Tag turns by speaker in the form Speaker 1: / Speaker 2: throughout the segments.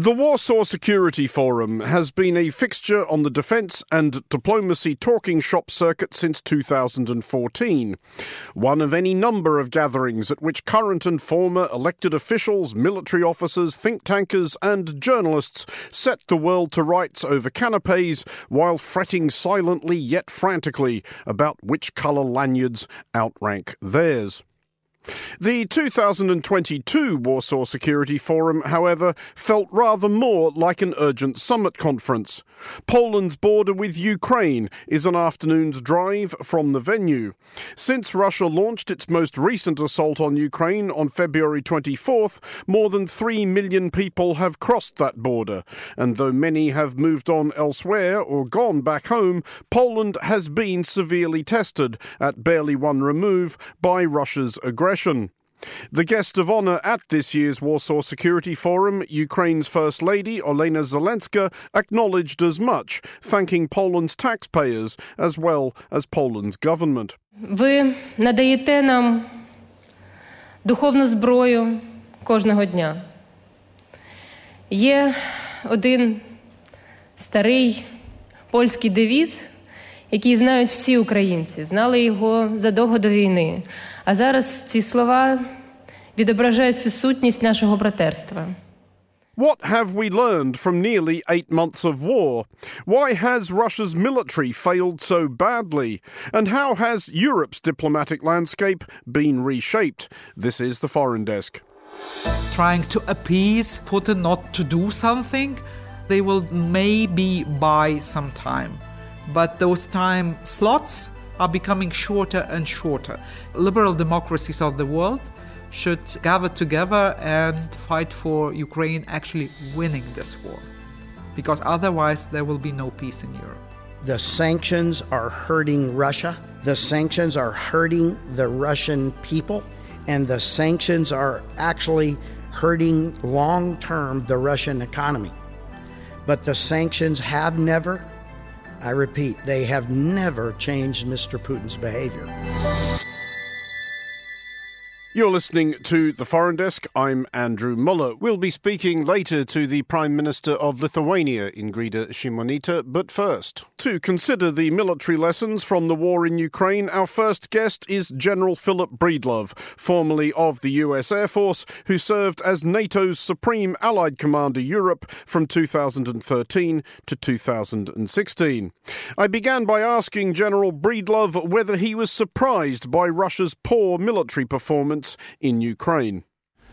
Speaker 1: The Warsaw Security Forum has been a fixture on the defence and diplomacy talking shop circuit since 2014. One of any number of gatherings at which current and former elected officials, military officers, think tankers, and journalists set the world to rights over canapes while fretting silently yet frantically about which colour lanyards outrank theirs. The 2022 Warsaw Security Forum, however, felt rather more like an urgent summit conference. Poland's border with Ukraine is an afternoon's drive from the venue. Since Russia launched its most recent assault on Ukraine on February 24th, more than 3 million people have crossed that border. And though many have moved on elsewhere or gone back home, Poland has been severely tested at barely one remove by Russia's aggression. The guest of honour at this year's Warsaw Security Forum, Ukraine's First Lady Olena Zelenska, acknowledged as much, thanking Poland's taxpayers as well as Poland's government.
Speaker 2: Ви надаєте нам духовну зброю кожного дня. Є один старий польський девіз, який знають всі українці, знали його задовго до війни. А зараз ці слова відображають всю сутність нашого братерства.
Speaker 1: What have we learned from nearly eight months of war? Why has Russia's military failed so badly? And how has Europe's diplomatic landscape been reshaped? This is the Foreign Desk.
Speaker 3: Trying to appease Putin not to do something, they will maybe buy some time. But those time slots are becoming shorter and shorter. Liberal democracies of the world should gather together and fight for Ukraine actually winning this war. Because otherwise, there will be no peace in Europe.
Speaker 4: The sanctions are hurting Russia. The sanctions are hurting the Russian people. And the sanctions are actually hurting long term the Russian economy. But the sanctions have never I repeat, they have never changed Mr. Putin's behavior.
Speaker 1: You're listening to the Foreign Desk. I'm Andrew Mueller. We'll be speaking later to the Prime Minister of Lithuania, Ingrida Shimonytė, but first, to consider the military lessons from the war in Ukraine, our first guest is General Philip Breedlove, formerly of the US Air Force, who served as NATO's Supreme Allied Commander Europe from 2013 to 2016. I began by asking General Breedlove whether he was surprised by Russia's poor military performance in Ukraine.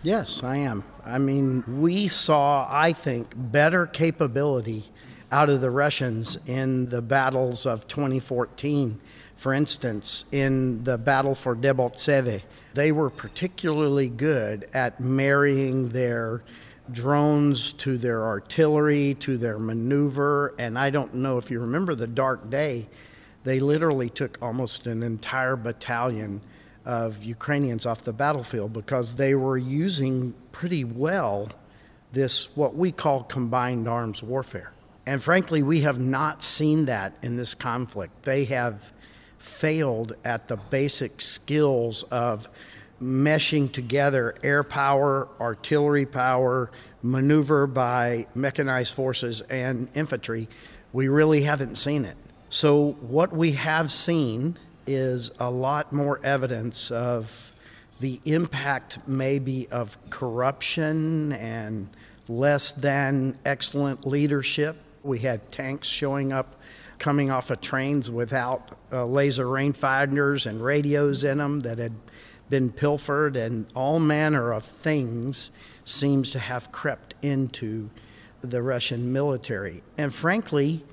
Speaker 4: Yes, I am. I mean, we saw, I think, better capability out of the Russians in the battles of 2014. For instance, in the battle for Debaltseve, they were particularly good at marrying their drones to their artillery, to their maneuver. And I don't know if you remember the dark day, they literally took almost an entire battalion of Ukrainians off the battlefield because they were using pretty well this, what we call combined arms warfare. And frankly, we have not seen that in this conflict. They have failed at the basic skills of meshing together air power, artillery power, maneuver by mechanized forces, and infantry. We really haven't seen it. So, what we have seen is a lot more evidence of the impact, maybe, of corruption and less than excellent leadership. We had tanks showing up coming off of trains without uh, laser rangefinders and radios in them that had been pilfered, and all manner of things seems to have crept into the Russian military. And frankly,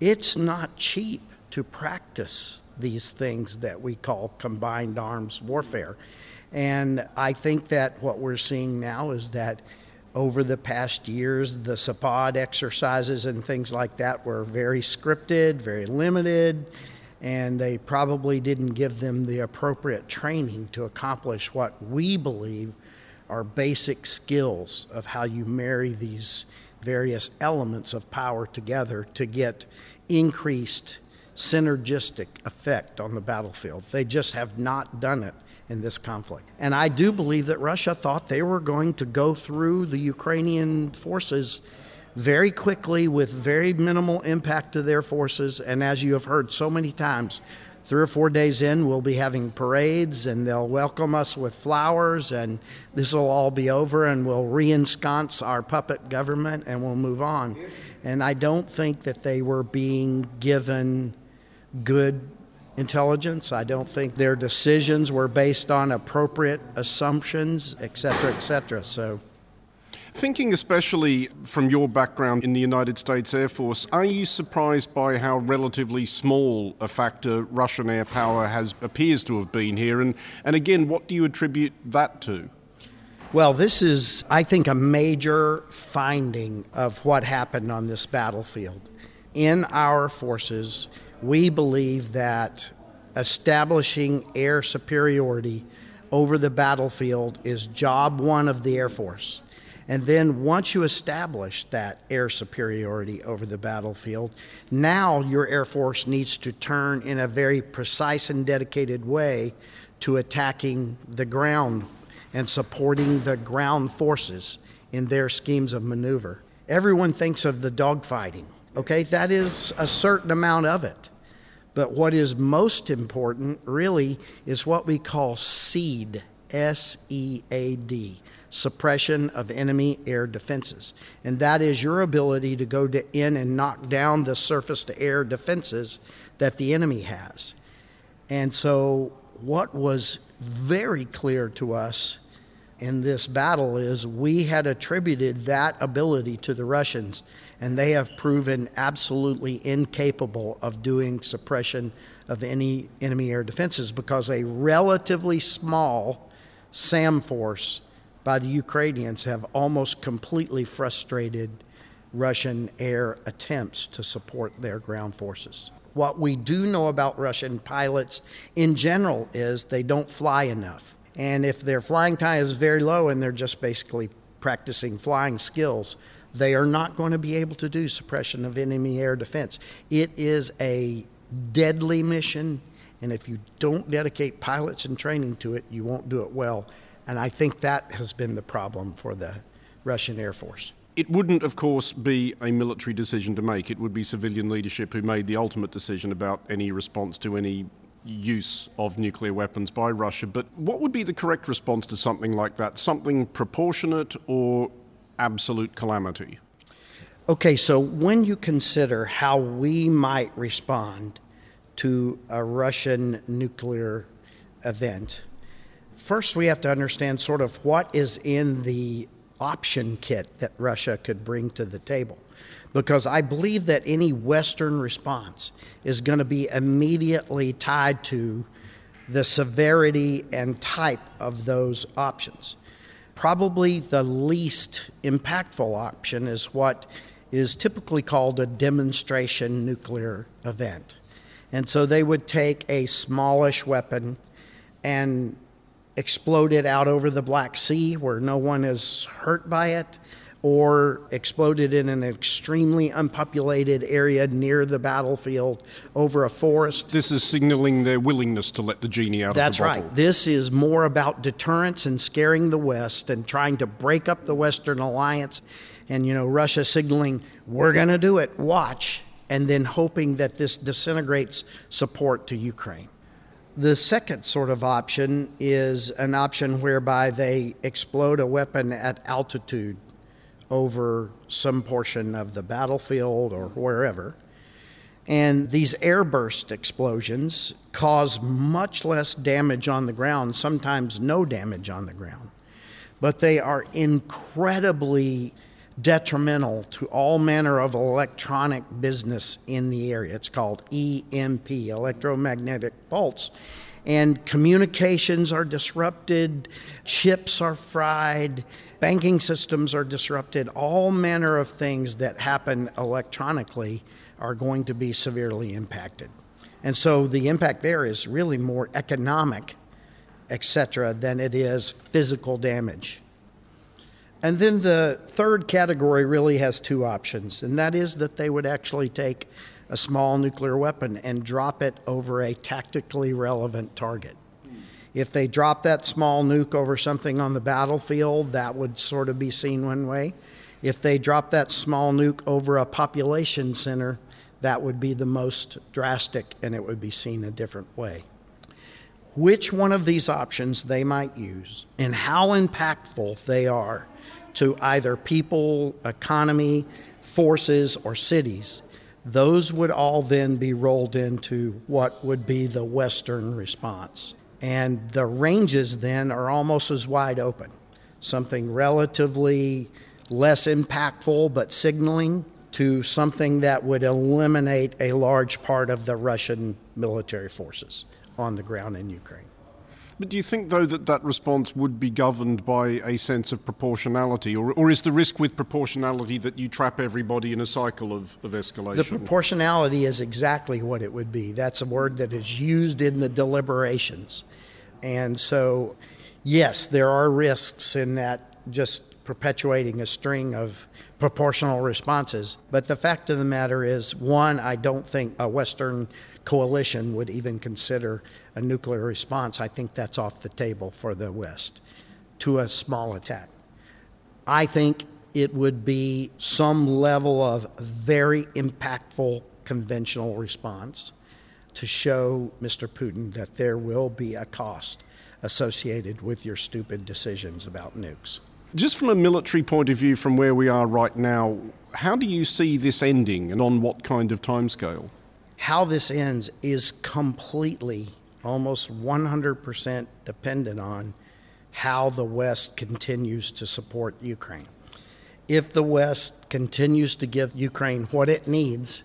Speaker 4: it's not cheap to practice these things that we call combined arms warfare. And I think that what we're seeing now is that over the past years, the Zapad exercises and things like that were very scripted, very limited, and they probably didn't give them the appropriate training to accomplish what we believe are basic skills of how you marry these various elements of power together to get increased synergistic effect on the battlefield. They just have not done it. in this conflict. And I do believe that Russia thought they were going to go through the Ukrainian forces very quickly with very minimal impact to their forces. And as you have heard so many times, three or four days in, we'll be having parades and they'll welcome us with flowers, and this will all be over, and we'll reensconce our puppet government and we'll move on. And I don't think that they were being given good intelligence. I don't think their decisions were based on appropriate assumptions, et cetera, et cetera. So.
Speaker 1: Thinking especially from your background in the United States Air Force, are you surprised by how relatively small a factor Russian air power has appears to have been here? And, and again, what do you attribute that to?
Speaker 4: Well, this is, I think, a major finding of what happened on this battlefield. In our forces, we believe that establishing air superiority over the battlefield is job one of the Air Force. And then once you establish that air superiority over the battlefield, now your Air Force needs to turn in a very precise and dedicated way to attacking the ground and supporting the ground forces in their schemes of maneuver. Everyone thinks of the dogfighting, okay? That is a certain amount of it. But what is most important, really, is what we call SEAD, S E A D, suppression of enemy air defenses. And that is your ability to go to in and knock down the surface to air defenses that the enemy has. And so, what was very clear to us in this battle is we had attributed that ability to the Russians, and they have proven absolutely incapable of doing suppression of any enemy air defenses because a relatively small SAM force by the Ukrainians have almost completely frustrated Russian air attempts to support their ground forces. What we do know about Russian pilots in general is they don't fly enough. And if their flying time is very low and they're just basically practicing flying skills, they are not going to be able to do suppression of enemy air defense. It is a deadly mission, and if you don't dedicate pilots and training to it, you won't do it well. And I think that has been the problem for the Russian Air Force.
Speaker 1: It wouldn't, of course, be a military decision to make. It would be civilian leadership who made the ultimate decision about any response to any use of nuclear weapons by Russia. But what would be the correct response to something like that? Something proportionate or absolute calamity?
Speaker 4: Okay, so when you consider how we might respond to a Russian nuclear event, first we have to understand sort of what is in the option kit that Russia could bring to the table because I believe that any Western response is going to be immediately tied to the severity and type of those options. Probably the least impactful option is what is typically called a demonstration nuclear event. And so they would take a smallish weapon and explode it out over the Black Sea where no one is hurt by it or exploded in an extremely unpopulated area near the battlefield over a forest.
Speaker 1: This is signaling their willingness to let the genie out
Speaker 4: That's
Speaker 1: of the bottle.
Speaker 4: That's right. This is more about deterrence and scaring the West and trying to break up the Western alliance. And, you know, Russia signaling, we're going to do it, watch, and then hoping that this disintegrates support to Ukraine. The second sort of option is an option whereby they explode a weapon at altitude over some portion of the battlefield or wherever. And these airburst explosions cause much less damage on the ground, sometimes no damage on the ground. But they are incredibly detrimental to all manner of electronic business in the area. It's called EMP, electromagnetic pulse. And communications are disrupted, chips are fried, banking systems are disrupted, all manner of things that happen electronically are going to be severely impacted. And so the impact there is really more economic, etc., than it is physical damage. And then the third category really has two options, and that is that they would actually take a small nuclear weapon and drop it over a tactically relevant target. If they drop that small nuke over something on the battlefield, that would sort of be seen one way. If they drop that small nuke over a population center, that would be the most drastic and it would be seen a different way. Which one of these options they might use and how impactful they are to either people, economy, forces, or cities, those would all then be rolled into what would be the Western response. And the ranges then are almost as wide open. Something relatively less impactful but signaling to something that would eliminate a large part of the Russian military forces on the ground in Ukraine.
Speaker 1: But do you think, though, that that response would be governed by a sense of proportionality? Or, or is the risk with proportionality that you trap everybody in a cycle of, of escalation?
Speaker 4: The proportionality is exactly what it would be. That's a word that is used in the deliberations. And so, yes, there are risks in that just perpetuating a string of proportional responses. But the fact of the matter is, one, I don't think a Western coalition would even consider a nuclear response. I think that's off the table for the West to a small attack. I think it would be some level of very impactful conventional response to show Mr. Putin that there will be a cost associated with your stupid decisions about nukes.
Speaker 1: Just from a military point of view, from where we are right now, how do you see this ending and on what kind of timescale?
Speaker 4: How this ends is completely, almost 100% dependent on how the West continues to support Ukraine. If the West continues to give Ukraine what it needs,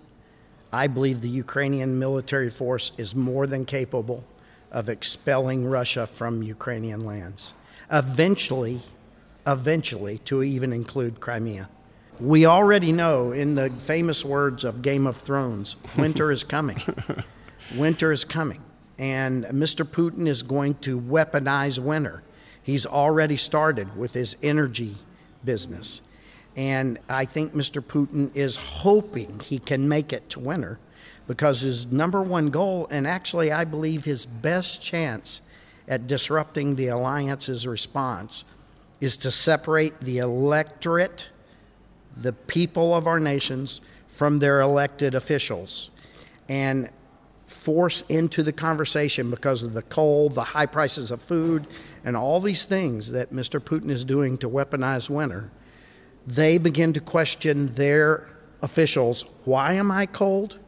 Speaker 4: I believe the Ukrainian military force is more than capable of expelling Russia from Ukrainian lands. Eventually, eventually, to even include Crimea. We already know, in the famous words of Game of Thrones, winter is coming. winter is coming. And Mr. Putin is going to weaponize winter. He's already started with his energy business. And I think Mr. Putin is hoping he can make it to winter because his number one goal, and actually I believe his best chance at disrupting the alliance's response, is to separate the electorate, the people of our nations, from their elected officials and force into the conversation because of the coal, the high prices of food, and all these things that Mr. Putin is doing to weaponize winter. They begin to question their officials why am I cold?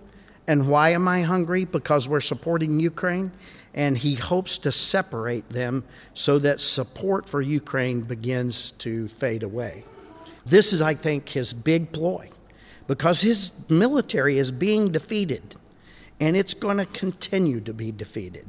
Speaker 4: And why am I hungry? Because we're supporting Ukraine and he hopes to separate them so that support for Ukraine begins to fade away. This is, I think, his big ploy because his military is being defeated and it's going to continue to be defeated.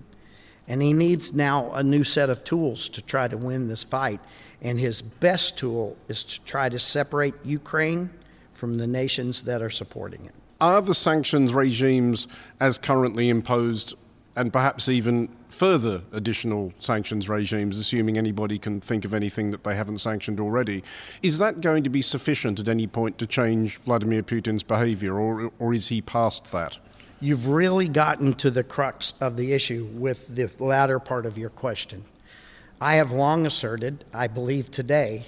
Speaker 4: And he needs now a new set of tools to try to win this fight. And his best tool is to try to separate Ukraine from the nations that are supporting it.
Speaker 1: Are the sanctions regimes as currently imposed and perhaps even further additional sanctions regimes, assuming anybody can think of anything that they haven't sanctioned already. Is that going to be sufficient at any point to change Vladimir Putin's behavior, or, or is he past that?
Speaker 4: You've really gotten to the crux of the issue with the latter part of your question. I have long asserted, I believe today,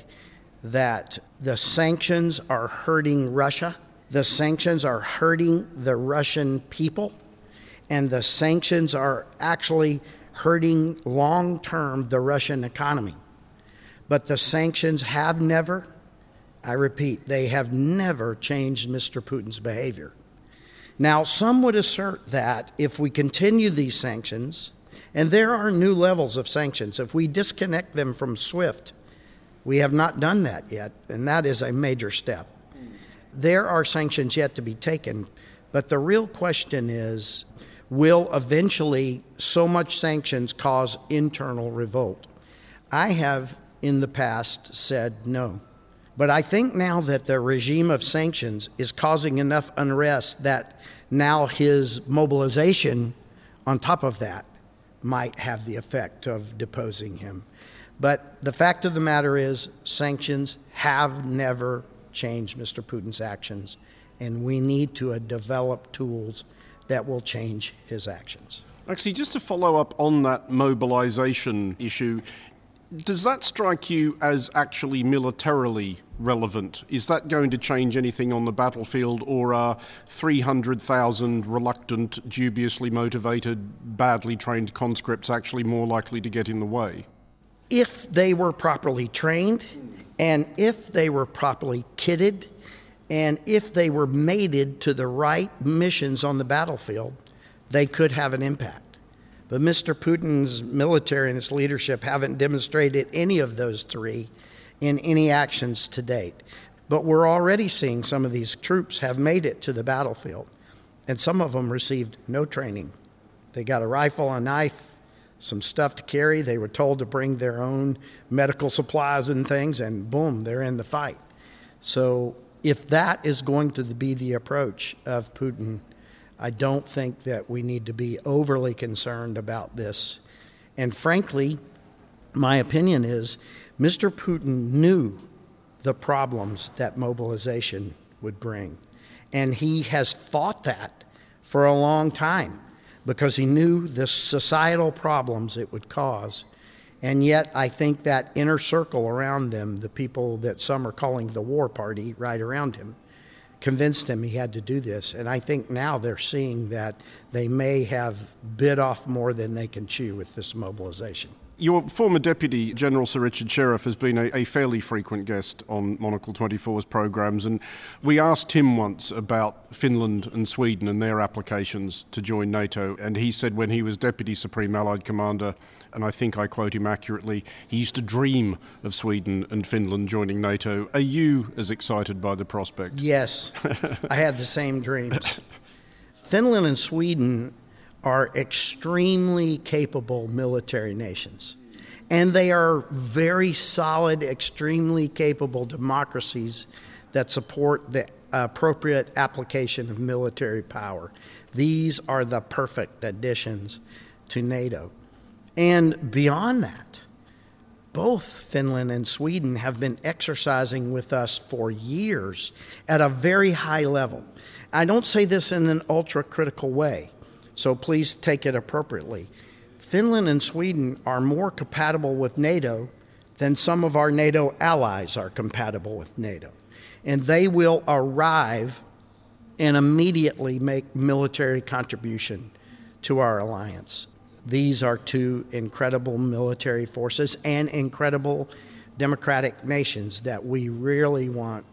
Speaker 4: that the sanctions are hurting Russia, the sanctions are hurting the Russian people and the sanctions are actually hurting long term the Russian economy. But the sanctions have never, I repeat, they have never changed Mr. Putin's behavior. Now, some would assert that if we continue these sanctions, and there are new levels of sanctions, if we disconnect them from SWIFT, we have not done that yet, and that is a major step. There are sanctions yet to be taken, but the real question is will eventually so much sanctions cause internal revolt? I have in the past said no. But I think now that the regime of sanctions is causing enough unrest that now his mobilization on top of that might have the effect of deposing him. But the fact of the matter is, sanctions have never changed Mr. Putin's actions, and we need to develop tools that will change his actions.
Speaker 1: Actually, just to follow up on that mobilization issue, does that strike you as actually militarily relevant? Is that going to change anything on the battlefield, or are 300,000 reluctant, dubiously motivated, badly trained conscripts actually more likely to get in the way?
Speaker 4: If they were properly trained, and if they were properly kitted, and if they were mated to the right missions on the battlefield, they could have an impact. But Mr. Putin's military and his leadership haven't demonstrated any of those three in any actions to date. But we're already seeing some of these troops have made it to the battlefield, and some of them received no training. They got a rifle, a knife, some stuff to carry. They were told to bring their own medical supplies and things, and boom, they're in the fight. So, if that is going to be the approach of Putin, I don't think that we need to be overly concerned about this. And frankly, my opinion is Mr. Putin knew the problems that mobilization would bring. And he has fought that for a long time because he knew the societal problems it would cause. And yet, I think that inner circle around them, the people that some are calling the war party right around him, convinced him he had to do this. And I think now they're seeing that they may have bit off more than they can chew with this mobilization.
Speaker 1: Your former deputy, General Sir Richard Shirreff, has been a, a, fairly frequent guest on Monocle 24's programmes, and we asked him once about Finland and Sweden and their applications to join NATO, and he said when he was Deputy Supreme Allied Commander, and I think I quote him accurately, he used to dream of Sweden and Finland joining NATO. Are you as excited by the prospect?
Speaker 4: Yes, I had the same dreams. Finland and Sweden are extremely capable military nations. And they are very solid, extremely capable democracies that support the appropriate application of military power. These are the perfect additions to NATO. And beyond that, both Finland and Sweden have been exercising with us for years at a very high level. I don't say this in an ultra critical way so please take it appropriately. Finland and Sweden are more compatible with NATO than some of our NATO allies are compatible with NATO. And they will arrive and immediately make military contribution to our alliance. These are two incredible military forces and incredible democratic nations that we really want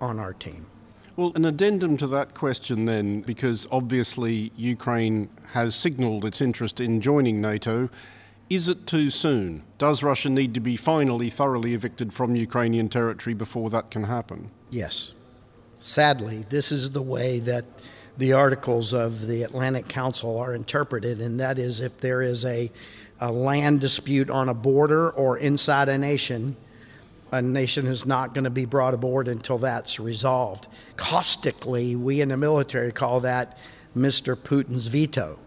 Speaker 4: on our team.
Speaker 1: Well, an addendum to that question then, because obviously Ukraine has signalled its interest in joining NATO. Is it too soon? Does Russia need to be finally thoroughly evicted from Ukrainian territory before that can happen?
Speaker 4: Yes. Sadly, this is the way that the articles of the Atlantic Council are interpreted, and that is if there is a, a land dispute on a border or inside a nation, a nation is not going to be brought aboard until that's resolved. Caustically, we in the military call that Mr. Putin's veto.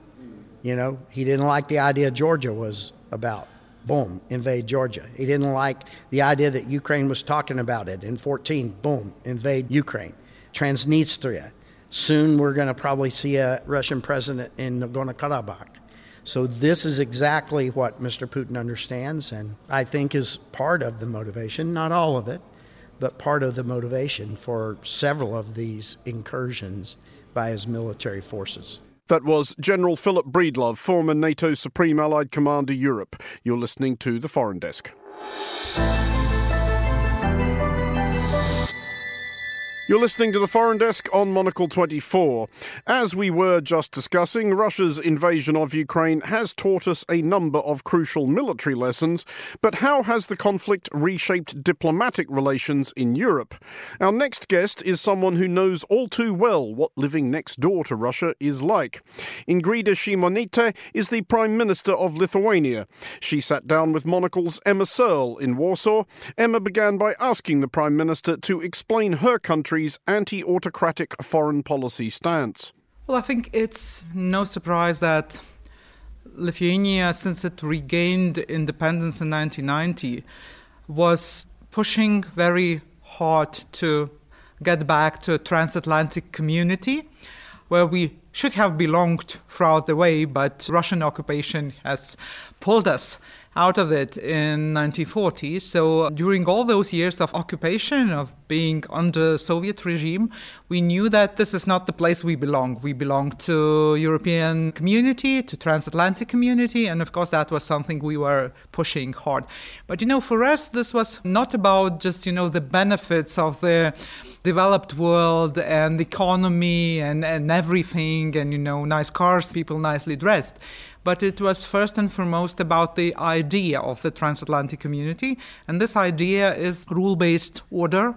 Speaker 4: You know, he didn't like the idea Georgia was about. Boom, invade Georgia. He didn't like the idea that Ukraine was talking about it. In 14, boom, invade Ukraine. Transnistria. Soon we're going to probably see a Russian president in Nagorno Karabakh. So this is exactly what Mr. Putin understands and I think is part of the motivation, not all of it, but part of the motivation for several of these incursions by his military forces.
Speaker 1: That was General Philip Breedlove, former NATO Supreme Allied Commander Europe. You're listening to the Foreign Desk. You're listening to the Foreign Desk on Monocle 24. As we were just discussing, Russia's invasion of Ukraine has taught us a number of crucial military lessons, but how has the conflict reshaped diplomatic relations in Europe? Our next guest is someone who knows all too well what living next door to Russia is like. Ingrida Shimonyte is the Prime Minister of Lithuania. She sat down with Monocle's Emma Searle in Warsaw. Emma began by asking the Prime Minister to explain her country country's anti autocratic foreign policy stance.
Speaker 3: Well, I think it's no surprise that Lithuania, since it regained independence in 1990, was pushing very hard to get back to a transatlantic community where we should have belonged throughout the way, but Russian occupation has pulled us out of it in 1940. So during all those years of occupation, of being under Soviet regime, we knew that this is not the place we belong. We belong to European community, to transatlantic community, and of course that was something we were pushing hard. But you know, for us, this was not about just you know the benefits of the developed world and economy and, and everything and you know nice cars people nicely dressed but it was first and foremost about the idea of the transatlantic community. And this idea is rule based order.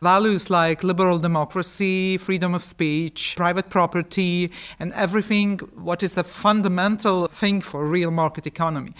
Speaker 3: Values like liberal democracy, freedom of speech, private property, and everything what is a fundamental thing for real market economy.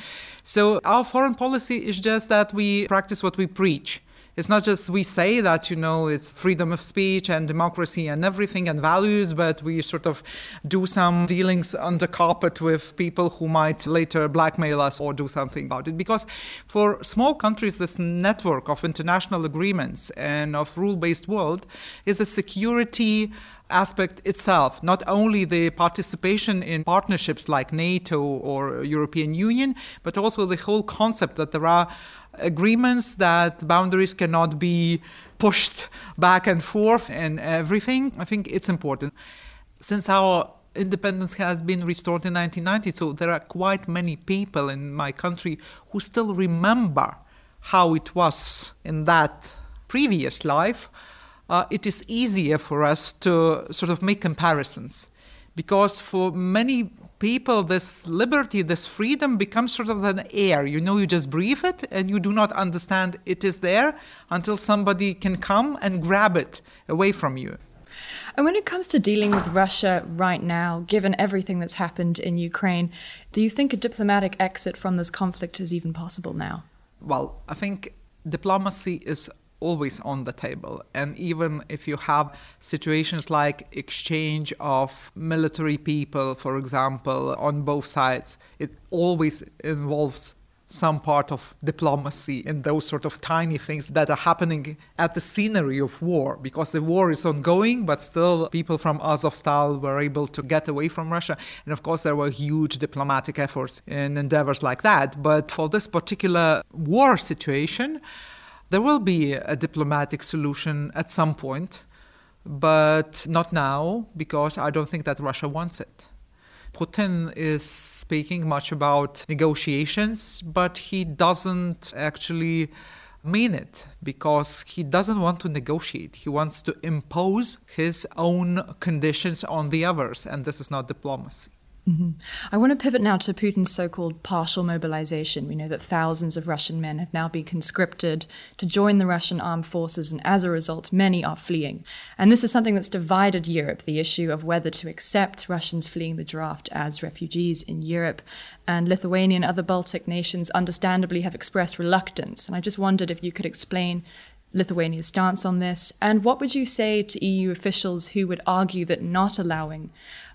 Speaker 3: So, our foreign policy is just that we practice what we preach. It's not just we say that, you know, it's freedom of speech and democracy and everything and values, but we sort of do some dealings under carpet with people who might later blackmail us or do something about it. Because for small countries, this network of international agreements and of rule based world is a security aspect itself, not only the participation in partnerships like NATO or European Union, but also the whole concept that there are agreements that boundaries cannot be pushed back and forth and everything. I think it's important. Since our independence has been restored in 1990, so there are quite many people in my country who still remember how it was in that previous life. Uh, it is easier for us to sort of make comparisons because for many people, this liberty, this freedom becomes sort of an air. You know, you just breathe it and you do not understand it is there until somebody can come and grab it away from you.
Speaker 5: And when it comes to dealing with Russia right now, given everything that's happened in Ukraine, do you think a diplomatic exit from this conflict is even possible now?
Speaker 3: Well, I think diplomacy is always on the table. And even if you have situations like exchange of military people, for example, on both sides, it always involves some part of diplomacy and those sort of tiny things that are happening at the scenery of war. Because the war is ongoing but still people from Azovstal were able to get away from Russia. And of course there were huge diplomatic efforts and endeavors like that. But for this particular war situation there will be a diplomatic solution at some point, but not now because I don't think that Russia wants it. Putin is speaking much about negotiations, but he doesn't actually mean it because he doesn't want to negotiate. He wants to impose his own conditions on the others, and this is not diplomacy.
Speaker 5: Mm-hmm. I want to pivot now to Putin's so called partial mobilization. We know that thousands of Russian men have now been conscripted to join the Russian armed forces, and as a result, many are fleeing. And this is something that's divided Europe the issue of whether to accept Russians fleeing the draft as refugees in Europe. And Lithuania and other Baltic nations understandably have expressed reluctance. And I just wondered if you could explain Lithuania's stance on this, and what would you say to EU officials who would argue that not allowing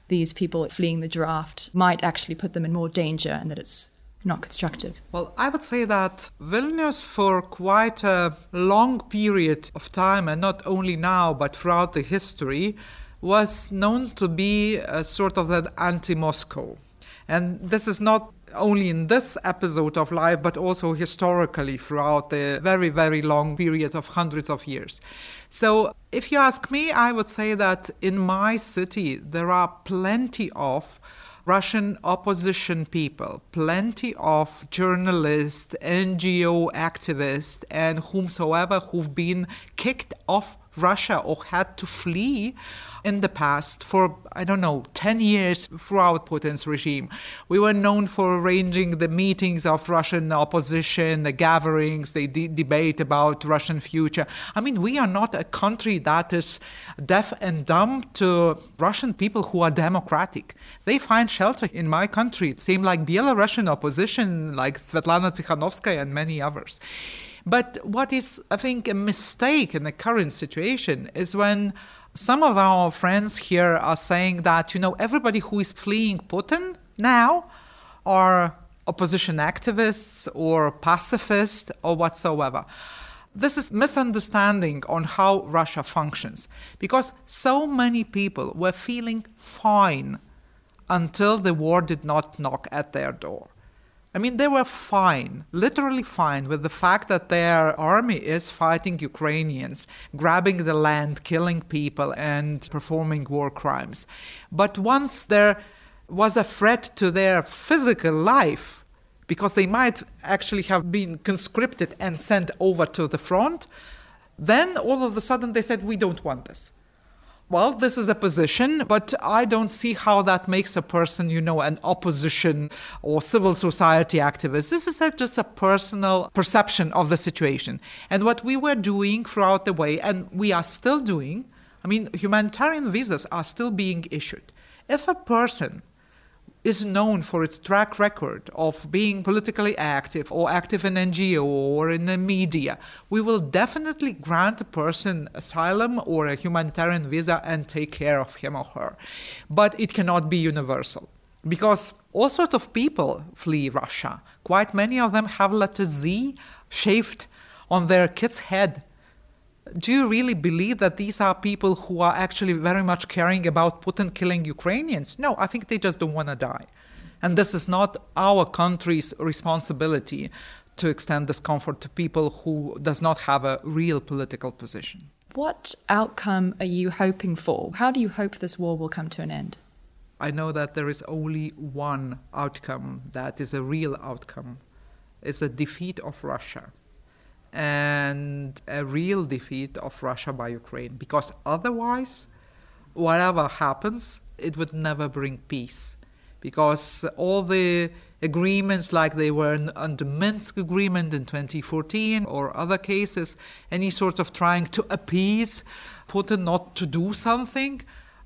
Speaker 5: these people fleeing the draft might actually put them in more danger and that it's not constructive?
Speaker 3: Well, I would say that Vilnius, for quite a long period of time, and not only now, but throughout the history, was known to be a sort of an anti Moscow. And this is not only in this episode of life, but also historically throughout the very, very long period of hundreds of years. So, if you ask me, I would say that in my city there are plenty of Russian opposition people, plenty of journalists, NGO activists, and whomsoever who've been kicked off Russia or had to flee in the past for, I don't know, 10 years throughout Putin's regime. We were known for arranging the meetings of Russian opposition, the gatherings, the de- debate about Russian future. I mean, we are not a country that is deaf and dumb to Russian people who are democratic. They find shelter in my country, same like Belarusian opposition, like Svetlana Tsikhanouskaya and many others. But what is, I think, a mistake in the current situation is when some of our friends here are saying that, you know, everybody who is fleeing Putin now are opposition activists or pacifists or whatsoever. this is misunderstanding on how Russia functions because so many people were feeling fine until the war did not knock at their door. I mean, they were fine, literally fine, with the fact that their army is fighting Ukrainians, grabbing the land, killing people, and performing war crimes. But once there was a threat to their physical life, because they might actually have been conscripted and sent over to the front, then all of a sudden they said, We don't want this. Well, this is a position, but I don't see how that makes a person, you know, an opposition or civil society activist. This is a, just a personal perception of the situation. And what we were doing throughout the way, and we are still doing, I mean, humanitarian visas are still being issued. If a person is known for its track record of being politically active or active in NGO or in the media, we will definitely grant a person asylum or a humanitarian visa and take care of him or her. But it cannot be universal because all sorts of people flee Russia. Quite many of them have letter Z shaved on their kid's head do you really believe that these are people who are actually very much caring about Putin killing Ukrainians? No, I think they just don't want to die. And this is not our country's responsibility to extend this comfort to people who does not have a real political position.
Speaker 5: What outcome are you hoping for? How do you hope this war will come to an end?
Speaker 3: I know that there is only one outcome that is a real outcome. It's a defeat of Russia and a real defeat of Russia by Ukraine. Because otherwise, whatever happens, it would never bring peace. Because all the agreements, like they were under Minsk agreement in 2014 or other cases, any sort of trying to appease Putin not to do something,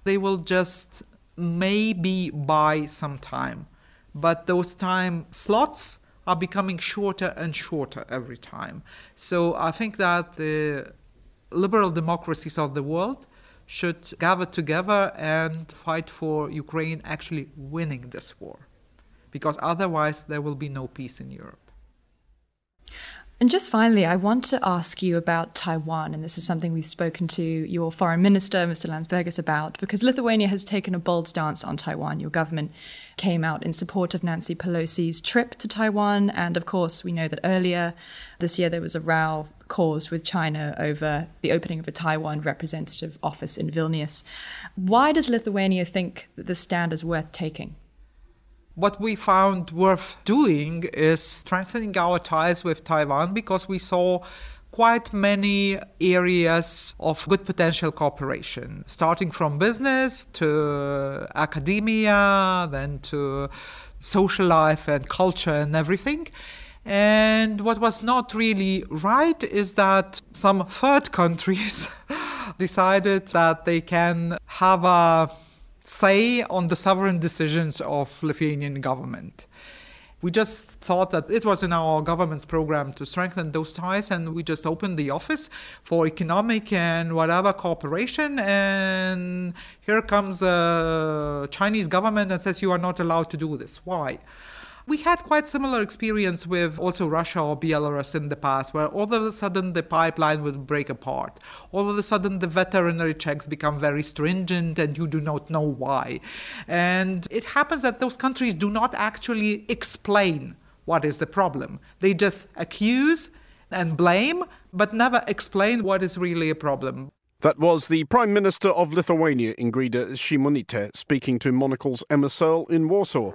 Speaker 3: they will just maybe buy some time. But those time slots are becoming shorter and shorter every time. So I think that the liberal democracies of the world should gather together and fight for Ukraine actually winning this war. Because otherwise, there will be no peace in Europe.
Speaker 5: And just finally, I want to ask you about Taiwan. And this is something we've spoken to your foreign minister, Mr. Landsbergis, about, because Lithuania has taken a bold stance on Taiwan. Your government came out in support of Nancy Pelosi's trip to Taiwan. And of course, we know that earlier this year there was a row caused with China over the opening of a Taiwan representative office in Vilnius. Why does Lithuania think that this stand is worth taking?
Speaker 3: What we found worth doing is strengthening our ties with Taiwan because we saw quite many areas of good potential cooperation, starting from business to academia, then to social life and culture and everything. And what was not really right is that some third countries decided that they can have a say on the sovereign decisions of Lithuanian government. We just thought that it was in our government's program to strengthen those ties, and we just opened the office for economic and whatever cooperation. And here comes a Chinese government and says you are not allowed to do this. Why? We had quite similar experience with also Russia or Belarus in the past, where all of a sudden the pipeline would break apart. All of a sudden the veterinary checks become very stringent and you do not know why. And it happens that those countries do not actually explain what is the problem. They just accuse and blame, but never explain what is really a problem.
Speaker 1: That was the Prime Minister of Lithuania, Ingrida Shimonytė, speaking to Monocle's Emma Searle in Warsaw.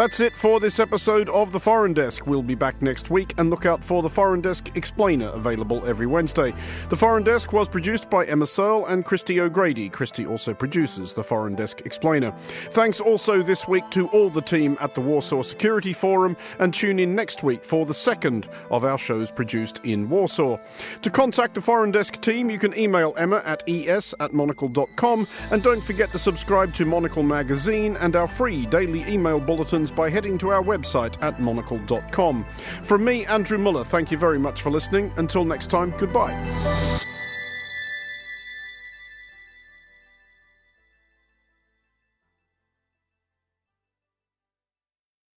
Speaker 1: That's it for this episode of The Foreign Desk. We'll be back next week and look out for The Foreign Desk Explainer, available every Wednesday. The Foreign Desk was produced by Emma Searle and Christy O'Grady. Christy also produces The Foreign Desk Explainer. Thanks also this week to all the team at the Warsaw Security Forum, and tune in next week for the second of our shows produced in Warsaw. To contact the Foreign Desk team, you can email Emma at es at monocle.com, and don't forget to subscribe to Monocle Magazine and our free daily email bulletins by heading to our website at monocle.com. From me, Andrew Mueller, thank you very much for listening. Until next time, goodbye.